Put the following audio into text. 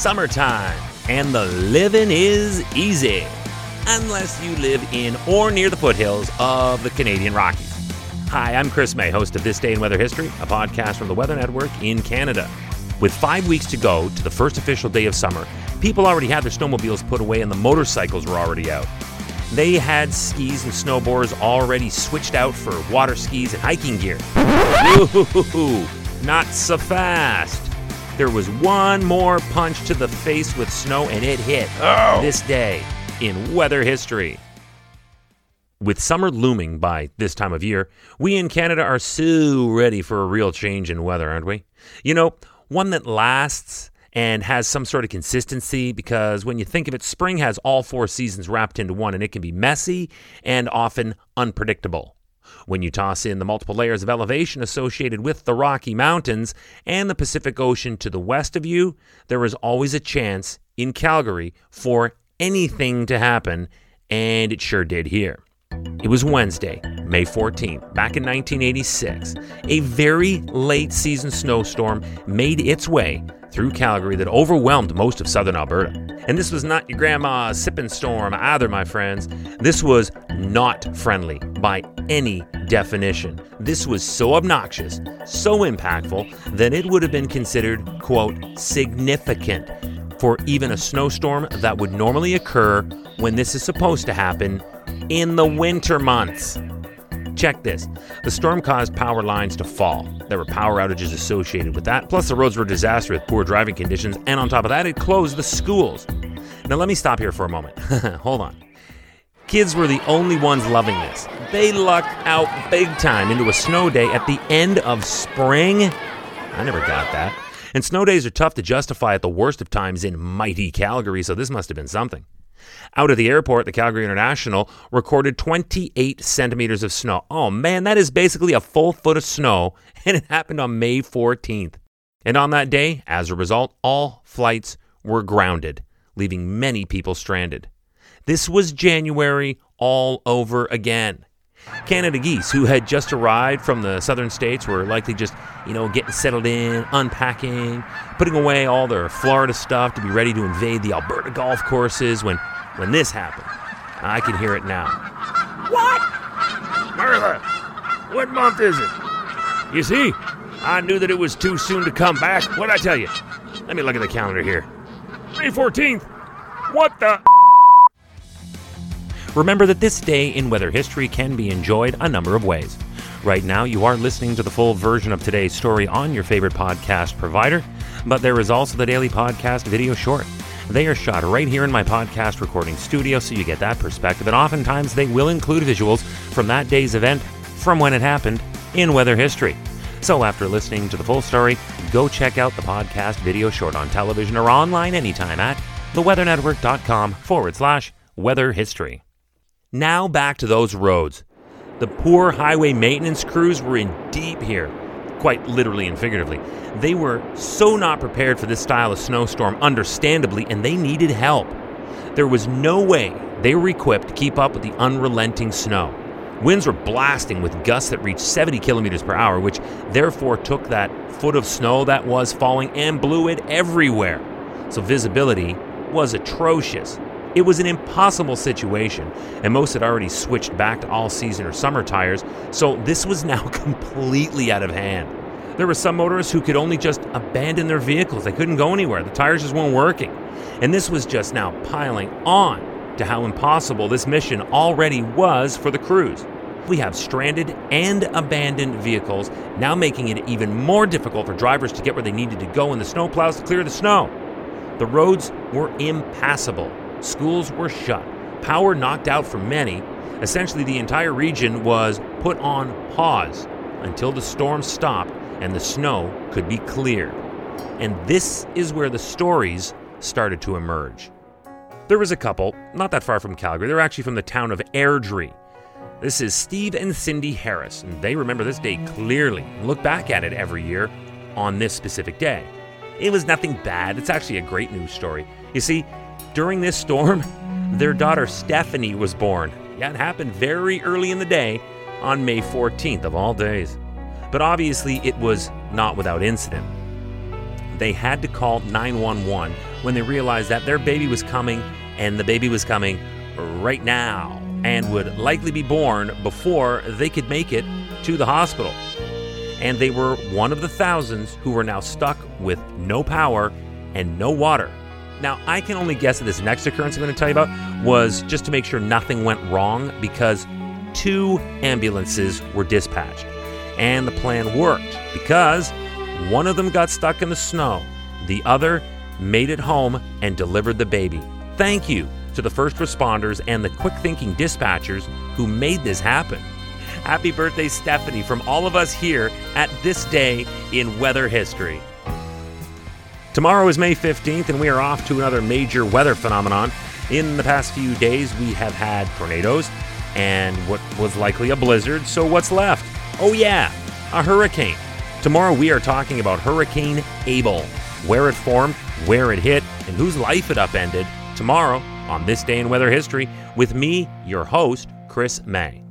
summertime, and the living is easy. Unless you live in or near the foothills of the Canadian Rockies. Hi, I'm Chris May, host of This Day in Weather History, a podcast from the Weather Network in Canada. With five weeks to go to the first official day of summer, people already had their snowmobiles put away and the motorcycles were already out. They had skis and snowboards already switched out for water skis and hiking gear. Ooh, not so fast. There was one more punch to the face with snow, and it hit Oh. this day in weather history. With summer looming by this time of year, we in Canada are so ready for a real change in weather, aren't we? You know, one that lasts and has some sort of consistency because when you think of it, spring has all four seasons wrapped into one and it can be messy and often unpredictable. When you toss in the multiple layers of elevation associated with the Rocky Mountains and the Pacific Ocean to the west of you, there is always a chance in Calgary for anything to happen, and it sure did here. It was Wednesday, May 14th, back in 1986. A very late season snowstorm made its way through Calgary that overwhelmed most of southern Alberta. And this was not your grandma's sipping storm either, my friends. This was not friendly by any definition. This was so obnoxious, so impactful, that it would have been considered, quote, significant for even a snowstorm that would normally occur when this is supposed to happen in the winter months. Check this. The storm caused power lines to fall. There were power outages associated with that. Plus, the roads were a disaster with poor driving conditions. And on top of that, it closed the schools. Now, let me stop here for a moment. Hold on. Kids were the only ones loving this. They lucked out big time into a snow day at the end of spring. I never got that. And snow days are tough to justify at the worst of times in mighty Calgary, so this must have been something. Out of the airport, the Calgary International recorded 28 centimeters of snow. Oh man, that is basically a full foot of snow, and it happened on May 14th. And on that day, as a result, all flights were grounded, leaving many people stranded. This was January all over again. Canada geese, who had just arrived from the southern states, were likely just, you know, getting settled in, unpacking, putting away all their Florida stuff to be ready to invade the Alberta golf courses when, when this happened. I can hear it now. What? Martha, what month is it? You see, I knew that it was too soon to come back. What'd I tell you? Let me look at the calendar here. May 14th. What the? Remember that this day in weather history can be enjoyed a number of ways. Right now, you are listening to the full version of today's story on your favorite podcast provider, but there is also the daily podcast video short. They are shot right here in my podcast recording studio, so you get that perspective, and oftentimes they will include visuals from that day's event from when it happened in weather history. So, after listening to the full story, go check out the podcast video short on television or online anytime at theweathernetwork.com forward slash weather history. Now back to those roads. The poor highway maintenance crews were in deep here, quite literally and figuratively. They were so not prepared for this style of snowstorm, understandably, and they needed help. There was no way they were equipped to keep up with the unrelenting snow. Winds were blasting with gusts that reached 70 kilometers per hour, which therefore took that foot of snow that was falling and blew it everywhere. So visibility was atrocious. It was an impossible situation, and most had already switched back to all season or summer tires, so this was now completely out of hand. There were some motorists who could only just abandon their vehicles. They couldn't go anywhere. The tires just weren't working. And this was just now piling on to how impossible this mission already was for the crews. We have stranded and abandoned vehicles, now making it even more difficult for drivers to get where they needed to go and the snowplows to clear the snow. The roads were impassable. Schools were shut. Power knocked out for many. Essentially, the entire region was put on pause until the storm stopped and the snow could be cleared. And this is where the stories started to emerge. There was a couple, not that far from Calgary. They're actually from the town of Airdrie. This is Steve and Cindy Harris, and they remember this day clearly and look back at it every year on this specific day. It was nothing bad. It's actually a great news story. You see, during this storm, their daughter Stephanie was born. It happened very early in the day on May 14th, of all days. But obviously, it was not without incident. They had to call 911 when they realized that their baby was coming and the baby was coming right now and would likely be born before they could make it to the hospital. And they were one of the thousands who were now stuck with no power and no water. Now, I can only guess that this next occurrence I'm going to tell you about was just to make sure nothing went wrong because two ambulances were dispatched. And the plan worked because one of them got stuck in the snow, the other made it home and delivered the baby. Thank you to the first responders and the quick thinking dispatchers who made this happen. Happy birthday, Stephanie, from all of us here at this day in weather history. Tomorrow is May 15th, and we are off to another major weather phenomenon. In the past few days, we have had tornadoes and what was likely a blizzard. So, what's left? Oh, yeah, a hurricane. Tomorrow, we are talking about Hurricane Able, where it formed, where it hit, and whose life it upended. Tomorrow, on this day in weather history, with me, your host, Chris May.